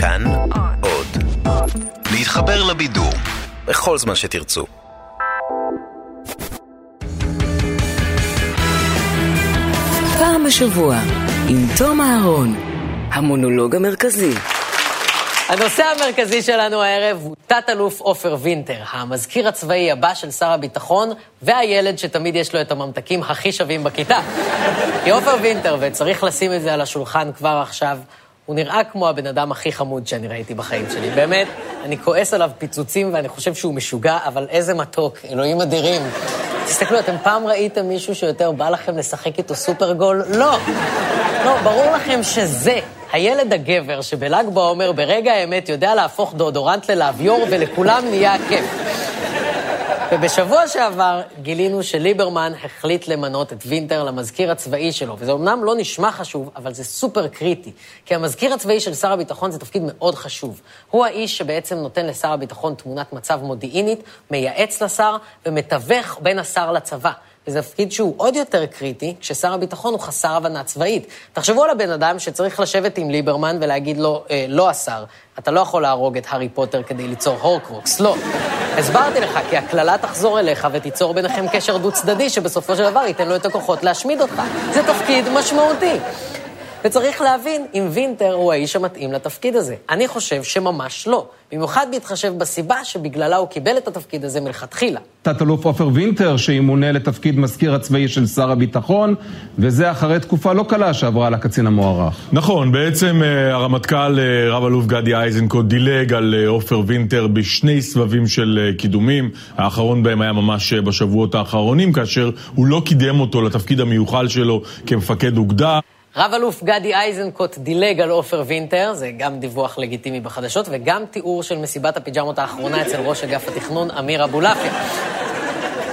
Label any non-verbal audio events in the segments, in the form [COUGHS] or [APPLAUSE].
כאן עוד. להתחבר לבידור בכל זמן שתרצו. פעם בשבוע, עם תום אהרון, המונולוג המרכזי. הנושא המרכזי שלנו הערב הוא תת-אלוף עופר וינטר, המזכיר הצבאי הבא של שר הביטחון, והילד שתמיד יש לו את הממתקים הכי שווים בכיתה. [LAUGHS] כי עופר וינטר, וצריך לשים את זה על השולחן כבר עכשיו, הוא נראה כמו הבן אדם הכי חמוד שאני ראיתי בחיים שלי. באמת, אני כועס עליו פיצוצים ואני חושב שהוא משוגע, אבל איזה מתוק, אלוהים אדירים. תסתכלו, אתם פעם ראיתם מישהו שיותר בא לכם לשחק איתו סופרגול? לא. לא, ברור לכם שזה הילד הגבר שבל"ג בעומר ברגע האמת יודע להפוך דאודורנט ללאביור ולכולם נהיה כיף. ובשבוע שעבר גילינו שליברמן החליט למנות את וינטר למזכיר הצבאי שלו, וזה אמנם לא נשמע חשוב, אבל זה סופר קריטי. כי המזכיר הצבאי של שר הביטחון זה תפקיד מאוד חשוב. הוא האיש שבעצם נותן לשר הביטחון תמונת מצב מודיעינית, מייעץ לשר ומתווך בין השר לצבא. וזה תפקיד שהוא עוד יותר קריטי, כששר הביטחון הוא חסר הבנה צבאית. תחשבו על הבן אדם שצריך לשבת עם ליברמן ולהגיד לו, אה, לא השר, אתה לא יכול להרוג את הארי פוטר כדי ליצור הורקרוקס, לא. הסברתי לך, כי הקללה תחזור אליך ותיצור ביניכם קשר דו-צדדי, שבסופו של דבר ייתן לו את הכוחות להשמיד אותך. זה תפקיד משמעותי. וצריך להבין אם וינטר הוא האיש המתאים לתפקיד הזה. אני חושב שממש לא. במיוחד בהתחשב בסיבה שבגללה הוא קיבל את התפקיד הזה מלכתחילה. תת-אלוף עופר וינטר, שימונה לתפקיד מזכיר הצבאי של שר הביטחון, וזה אחרי תקופה לא קלה שעברה על הקצין המוערך. נכון, בעצם אה, הרמטכ"ל אה, רב-אלוף גדי איזנקוט דילג על אה, עופר וינטר בשני סבבים של קידומים. האחרון בהם היה ממש בשבועות האחרונים, כאשר הוא לא קידם אותו לתפקיד המיוחל שלו כמפקד אוגדה. רב-אלוף גדי איזנקוט דילג על עופר וינטר, זה גם דיווח לגיטימי בחדשות, וגם תיאור של מסיבת הפיג'מות האחרונה אצל ראש אגף התכנון, אמיר אבולעפיה.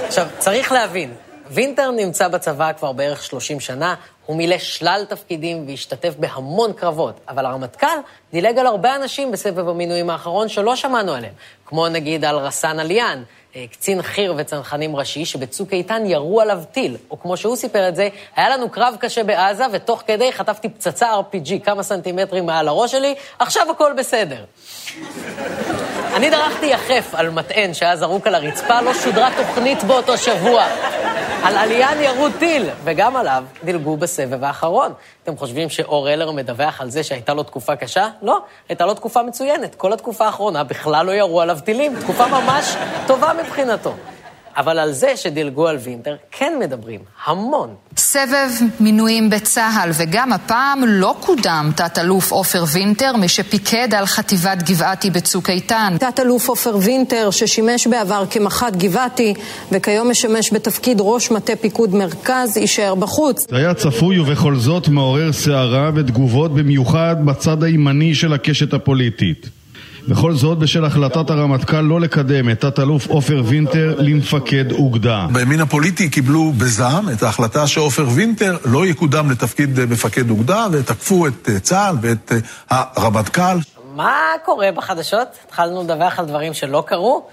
עכשיו, צריך להבין, וינטר נמצא בצבא כבר בערך 30 שנה, הוא מילא שלל תפקידים והשתתף בהמון קרבות, אבל הרמטכ"ל דילג על הרבה אנשים בסבב המינויים האחרון שלא שמענו עליהם, כמו נגיד על רסאן עליאן, אה, קצין חי"ר וצנחנים ראשי, שבצוק איתן ירו עליו טיל, או כמו שהוא סיפר את זה, היה לנו קרב קשה בעזה, ותוך כדי חטפתי פצצה RPG כמה סנטימטרים מעל הראש שלי, עכשיו הכל בסדר. אני דרכתי יחף על מטען שהיה זרוק על הרצפה, לא שודרה תוכנית באותו שבוע. על עליין ירו טיל, וגם עליו דילגו בסבב האחרון. אתם חושבים שאור אלר מדווח על זה שהייתה לו תקופה קשה? לא, הייתה לו תקופה מצוינת. כל התקופה האחרונה בכלל לא ירו עליו טילים, תקופה ממש טובה מבחינתו. אבל על זה שדילגו על וינטר כן מדברים, המון. סבב מינויים בצה"ל, וגם הפעם לא קודם תת-אלוף עופר וינטר, מי שפיקד על חטיבת גבעתי בצוק איתן. תת-אלוף עופר וינטר, ששימש בעבר כמח"ט גבעתי, וכיום משמש בתפקיד ראש מטה פיקוד מרכז, יישאר בחוץ. זה היה צפוי ובכל זאת מעורר סערה ותגובות במיוחד בצד הימני של הקשת הפוליטית. וכל זאת בשל החלטת הרמטכ"ל לא לקדם את תת-אלוף עופר וינטר למפקד אוגדה. בימין הפוליטי קיבלו בזעם את ההחלטה שעופר וינטר לא יקודם לתפקיד מפקד אוגדה, ותקפו את צה"ל ואת הרמטכ"ל. מה קורה בחדשות? התחלנו לדווח על דברים שלא קרו?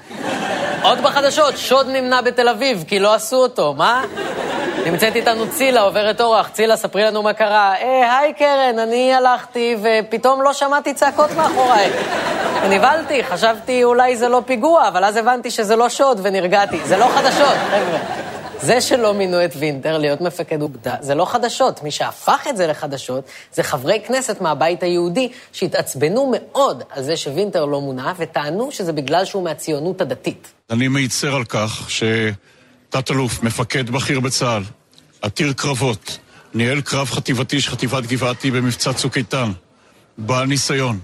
עוד בחדשות, שוד נמנע בתל אביב, כי לא עשו אותו, מה? נמצאת איתנו צילה, עוברת אורח. צילה, ספרי לנו מה קרה. אה, היי קרן, אני הלכתי ופתאום לא שמעתי צעקות מאחוריי. נבהלתי, חשבתי אולי זה לא פיגוע, אבל אז הבנתי שזה לא שוד ונרגעתי. זה לא חדשות, חבר'ה. זה שלא מינו את וינטר להיות מפקד אוגדה, זה לא חדשות. מי שהפך את זה לחדשות, זה חברי כנסת מהבית היהודי, שהתעצבנו מאוד על זה שווינטר לא מונה, וטענו שזה בגלל שהוא מהציונות הדתית. אני מצר על כך שתת-אלוף, מפקד בכיר בצה"ל, עתיר קרבות, ניהל קרב חטיבתי של חטיבת גבעתי במבצע צוק איתן, בעל ניסיון,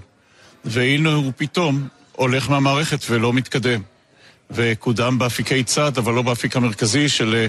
והנה הוא פתאום הולך מהמערכת ולא מתקדם. וקודם באפיקי צד, אבל לא באפיק המרכזי של אה,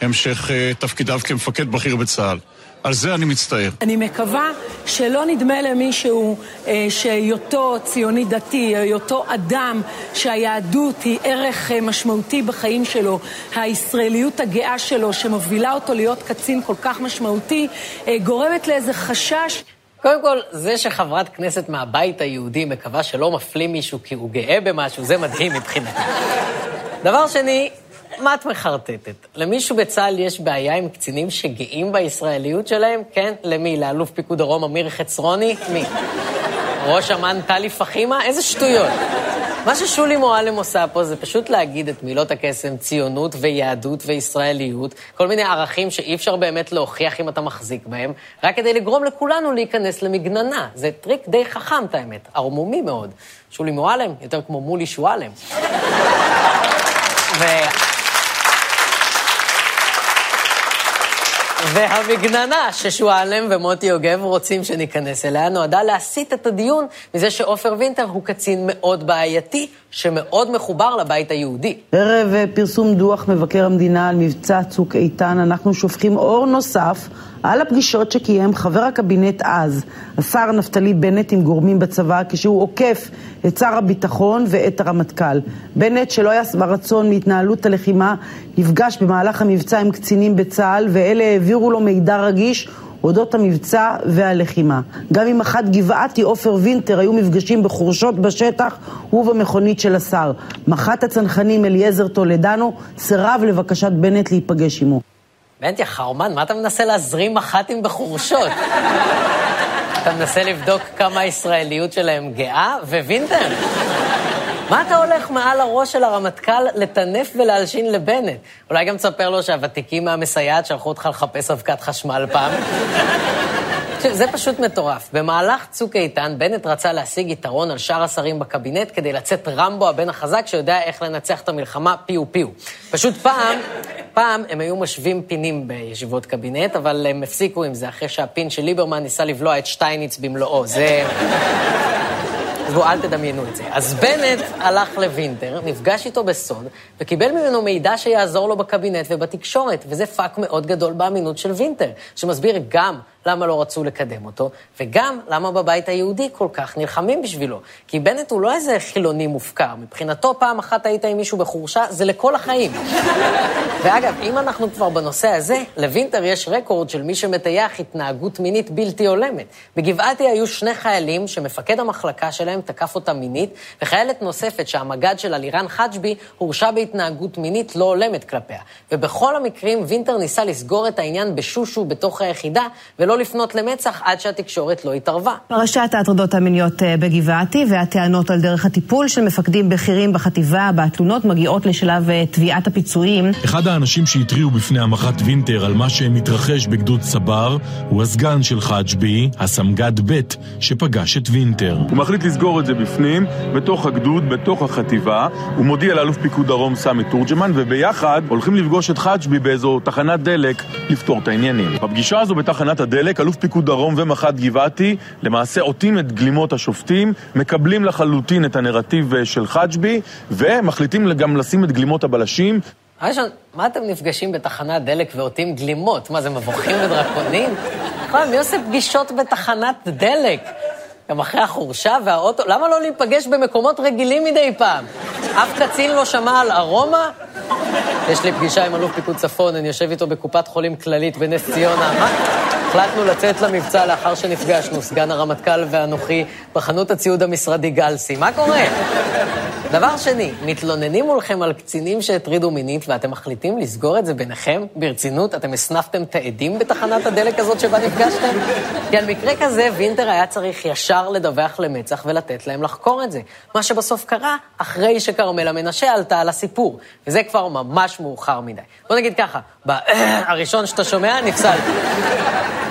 המשך אה, תפקידיו כמפקד בכיר בצה"ל. על זה אני מצטער. אני מקווה שלא נדמה למישהו אה, שהיותו ציוני דתי, היותו אדם שהיהדות היא ערך אה, משמעותי בחיים שלו, הישראליות הגאה שלו שמובילה אותו להיות קצין כל כך משמעותי, אה, גורמת לאיזה חשש. קודם כל, זה שחברת כנסת מהבית היהודי מקווה שלא מפלים מישהו כי הוא גאה במשהו, זה מדהים מבחינתי. דבר שני, מה את מחרטטת? למישהו בצה"ל יש בעיה עם קצינים שגאים בישראליות שלהם? כן? למי? לאלוף פיקוד דרום אמיר חצרוני? מי? ראש אמ"ן טלי פחימה? איזה שטויות. מה ששולי מועלם עושה פה זה פשוט להגיד את מילות הקסם ציונות ויהדות וישראליות, כל מיני ערכים שאי אפשר באמת להוכיח אם אתה מחזיק בהם, רק כדי לגרום לכולנו להיכנס למגננה. זה טריק די חכם, את האמת, ערמומי מאוד. שולי מועלם, יותר כמו מולי שועלם. ו... [LAUGHS] והמגננה ששועלם ומוטי יוגב רוצים שניכנס אליה נועדה להסיט את הדיון מזה שעופר וינטר הוא קצין מאוד בעייתי, שמאוד מחובר לבית היהודי. ערב פרסום דוח מבקר המדינה על מבצע צוק איתן, אנחנו שופכים אור נוסף על הפגישות שקיים חבר הקבינט אז, השר נפתלי בנט עם גורמים בצבא, כשהוא עוקף את שר הביטחון ואת הרמטכ"ל. בנט, שלא היה שבע רצון מהתנהלות הלחימה, נפגש במהלך המבצע עם קצינים בצה"ל, ואלה העבירו לו מידע רגיש אודות המבצע והלחימה. גם עם מח"ט גבעתי עופר וינטר היו מפגשים בחורשות בשטח ובמכונית של השר. מח"ט הצנחנים אליעזר טולדנו סירב לבקשת בנט להיפגש עמו. בנט, יא חרמן, מה אתה מנסה להזרים מח"טים בחורשות? אתה מנסה לבדוק כמה הישראליות שלהם גאה? ווינטר? מה אתה הולך מעל הראש של הרמטכ"ל לטנף ולהלשין לבנט? אולי גם תספר לו שהוותיקים מהמסייעת שלחו אותך לחפש אבקת חשמל פעם? תקשיב, זה פשוט מטורף. במהלך צוק איתן, בנט רצה להשיג יתרון על שאר השרים בקבינט כדי לצאת רמבו הבן החזק שיודע איך לנצח את המלחמה פיו פיו. פשוט פעם, פעם הם היו משווים פינים בישיבות קבינט, אבל הם הפסיקו עם זה אחרי שהפין של ליברמן ניסה לבלוע את שטייניץ במלואו. זה... בואו, אל תדמיינו את זה. אז בנט הלך לווינטר, נפגש איתו בסוד, וקיבל ממנו מידע שיעזור לו בקבינט ובתקשורת, וזה פאק מאוד גדול באמינות של וינטר, שמסביר גם למה לא רצו לקדם אותו, וגם למה בבית היהודי כל כך נלחמים בשבילו. כי בנט הוא לא איזה חילוני מופקר. מבחינתו, פעם אחת היית עם מישהו בחורשה, זה לכל החיים. [LAUGHS] ואגב, אם אנחנו כבר בנושא הזה, לווינטר יש רקורד של מי שמטייח התנהגות מינית בלתי הולמת. בגבעתי היו שני חיילים שמפקד המחלקה שלהם תקף אותם מינית, וחיילת נוספת שהמג"ד שלה, לירן חג'בי, הורשע בהתנהגות מינית לא הולמת כלפיה. ובכל המקרים וינטר ניסה לסגור את העניין בשושו בתוך היחידה, ולא ולא לפנות למצ"ח עד שהתקשורת לא התערבה. פרשת ההטרדות המיניות אה, בגבעתי והטענות על דרך הטיפול של מפקדים בכירים בחטיבה בתלונות מגיעות לשלב אה, תביעת הפיצויים. אחד האנשים שהתריעו בפני המח"ט וינטר על מה שמתרחש בגדוד צבר הוא הסגן של חג'בי, הסמג"ד ב', שפגש את וינטר. הוא מחליט לסגור את זה בפנים, בתוך הגדוד, בתוך החטיבה. הוא מודיע לאלוף פיקוד דרום סמי תורג'מן, וביחד הולכים לפגוש את חג'בי באיזו תחנת דלק לפתור את העניינים. בפגישה הזו בתחנת הדלק הדלק, אלוף פיקוד דרום ומח"ט גבעתי, למעשה עוטים את גלימות השופטים, מקבלים לחלוטין את הנרטיב אה, של חג'בי, ומחליטים גם לשים את גלימות הבלשים. ראשון, מה אתם נפגשים בתחנת דלק ועוטים גלימות? מה, זה מבוכים ודרקונים? נכון, מי עושה פגישות בתחנת דלק? גם אחרי החורשה והאוטו, למה לא להיפגש במקומות רגילים מדי פעם? אף קצין לא שמע על ארומה? יש לי פגישה עם אלוף פיקוד צפון, אני יושב איתו בקופת חולים כללית בנס ציונה. מה? החלטנו לצאת למבצע לאחר שנפגשנו, סגן הרמטכ"ל ואנוכי, בחנות הציוד המשרדי גלסי. מה קורה? דבר שני, מתלוננים מולכם על קצינים שהטרידו מינית ואתם מחליטים לסגור את זה ביניכם? ברצינות? אתם הסנפתם את העדים בתחנת הדלק הזאת שבה נפגשתם? כי על מקרה כזה וינטר היה צריך ישר לדווח למצ"ח ולתת להם לחקור את זה. מה שבסוף קרה אחרי שכרמלה מנשה עלתה על הסיפור. וזה כבר ממש מאוחר מדי. בוא נגיד ככה, [COUGHS] הראשון שאתה שומע, נפסלתי.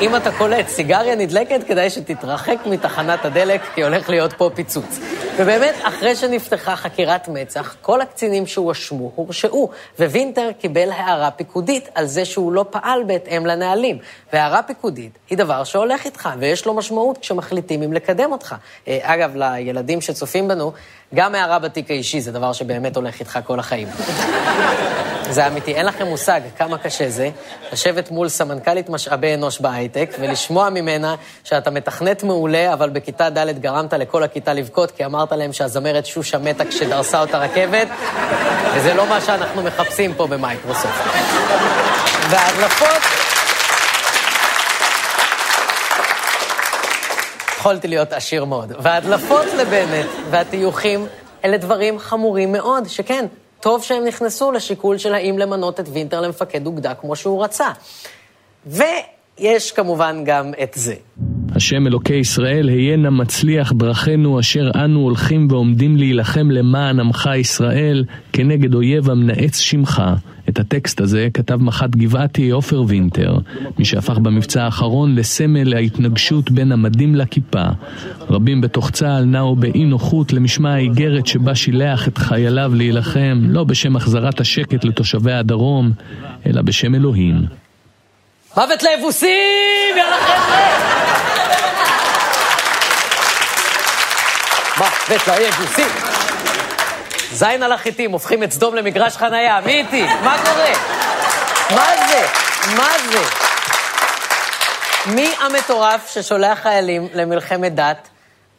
אם אתה קולט סיגריה נדלקת, כדאי שתתרחק מתחנת הדלק, כי הולך להיות פה פיצוץ. ובאמת, אחרי שנפתחה חקירת מצ"ח, כל הקצינים שהואשמו הורשעו, ווינטר קיבל הערה פיקודית על זה שהוא לא פעל בהתאם לנהלים. והערה פיקודית היא דבר שהולך איתך, ויש לו משמעות כשמחליטים אם לקדם אותך. אה, אגב, לילדים שצופים בנו, גם הערה בתיק האישי זה דבר שבאמת הולך איתך כל החיים. [LAUGHS] זה אמיתי, אין לכם מושג כמה קשה זה לשבת מול סמנכ"לית משאבי אנוש בהייטק ולשמוע ממנה שאתה מתכנת מעולה, אבל בכיתה ד' גרמת לכל הכיתה לבכות כי אמרת להם שהזמרת שושה מתה כשדרסה אותה רכבת, וזה לא מה שאנחנו מחפשים פה במייקרוסופט. וההדלפות... יכולתי להיות עשיר מאוד. וההדלפות לבנט והטיוחים אלה דברים חמורים מאוד, שכן, טוב שהם נכנסו לשיקול של האם למנות את וינטר למפקד אוגדה כמו שהוא רצה. ויש כמובן גם את זה. השם אלוקי ישראל, היה נא מצליח דרכנו אשר אנו הולכים ועומדים להילחם למען עמך ישראל, כנגד אויב המנאץ שמך. את הטקסט הזה כתב מח"ט גבעתי עופר וינטר, מי שהפך במבצע האחרון לסמל להתנגשות בין המדים לכיפה. רבים בתוך צה"ל נעו באי נוחות למשמע האיגרת שבה שילח את חייליו להילחם, לא בשם החזרת השקט לתושבי הדרום, אלא בשם אלוהים. מוות ליבוסים! יאללה חבר'ה! מוות ליבוסים! זין על החיטים, הופכים את סדום למגרש חנייה. מי איתי? מה קורה? מה זה? מה זה? מי המטורף ששולח חיילים למלחמת דת?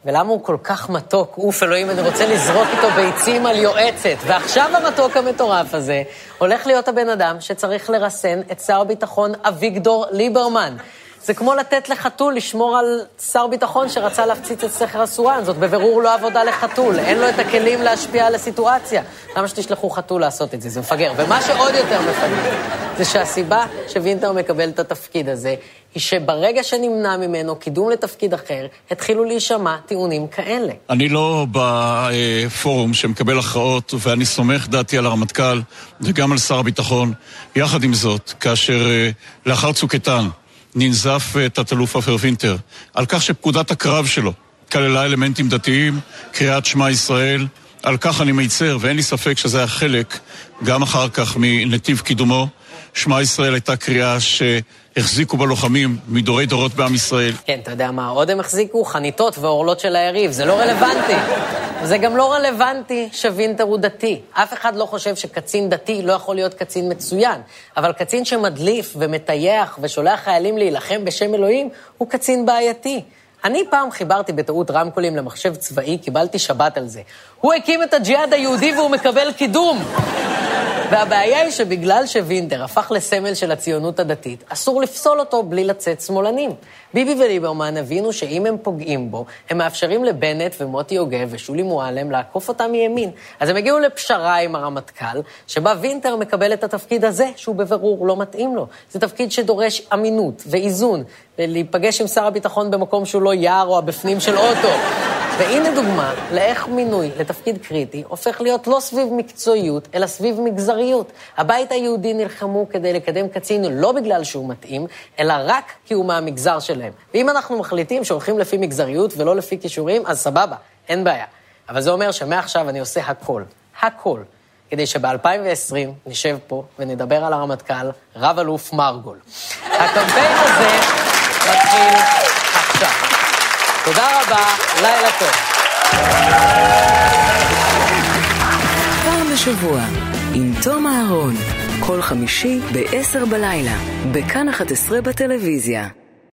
ולמה הוא כל כך מתוק? אוף, אלוהים, אני רוצה לזרוק איתו ביצים על יועצת. ועכשיו המתוק המטורף הזה הולך להיות הבן אדם שצריך לרסן את שר הביטחון אביגדור ליברמן. זה כמו לתת לחתול לשמור על שר ביטחון שרצה להפציץ את סכר אסואן. זאת בבירור לא עבודה לחתול, אין לו את הכלים להשפיע על הסיטואציה. למה שתשלחו חתול לעשות את זה? זה מפגר. ומה שעוד יותר מפגר, זה שהסיבה שווינטר מקבל את התפקיד הזה, היא שברגע שנמנע ממנו קידום לתפקיד אחר, התחילו להישמע טיעונים כאלה. אני לא בפורום שמקבל הכרעות, ואני סומך דעתי על הרמטכ"ל וגם על שר הביטחון. יחד עם זאת, כאשר אה, לאחר צוק איתן, ננזף אה, תת-אלוף עופר וינטר על כך שפקודת הקרב שלו כללה אלמנטים דתיים, קריאת שמע ישראל. על כך אני מיצר, ואין לי ספק שזה היה חלק, גם אחר כך, מנתיב קידומו. שמע ישראל הייתה קריאה שהחזיקו בלוחמים מדורי דורות בעם ישראל. כן, אתה יודע מה עוד הם החזיקו? חניתות ועורלות של היריב, זה לא רלוונטי. זה גם לא רלוונטי שווינטר הוא דתי. אף אחד לא חושב שקצין דתי לא יכול להיות קצין מצוין, אבל קצין שמדליף ומטייח ושולח חיילים להילחם בשם אלוהים, הוא קצין בעייתי. אני פעם חיברתי בטעות רמקולים למחשב צבאי, קיבלתי שבת על זה. הוא הקים את הג'יהאד היהודי והוא מקבל קידום. והבעיה היא שבגלל שווינטר הפך לסמל של הציונות הדתית, אסור לפסול אותו בלי לצאת שמאלנים. ביבי וליברמן הבינו שאם הם פוגעים בו, הם מאפשרים לבנט ומוטי יוגב ושולי מועלם לעקוף אותם מימין. אז הם הגיעו לפשרה עם הרמטכ"ל, שבה וינטר מקבל את התפקיד הזה, שהוא בבירור לא מתאים לו. זה תפקיד שדורש אמינות ואיזון, ולהיפגש עם שר הביטחון במקום שהוא לא יער או הבפנים של אוטו. והנה דוגמה לאיך מינוי לתפקיד קריטי הופך להיות לא סביב מקצועיות, אלא סביב מגזריות. הבית היהודי נלחמו כדי לקדם קצין לא בגלל שהוא מתאים, אלא רק כי הוא מהמגזר שלהם. ואם אנחנו מחליטים שהולכים לפי מגזריות ולא לפי כישורים, אז סבבה, אין בעיה. אבל זה אומר שמעכשיו אני עושה הכל, הכל, כדי שב-2020 נשב פה ונדבר על הרמטכ"ל, רב-אלוף מרגול. הקמפיין הזה מתחיל עכשיו. תודה רבה, לילה טוב. פעם בשבוע, עם תום אהרון, כל חמישי ב-10 בלילה, בכאן 11 בטלוויזיה.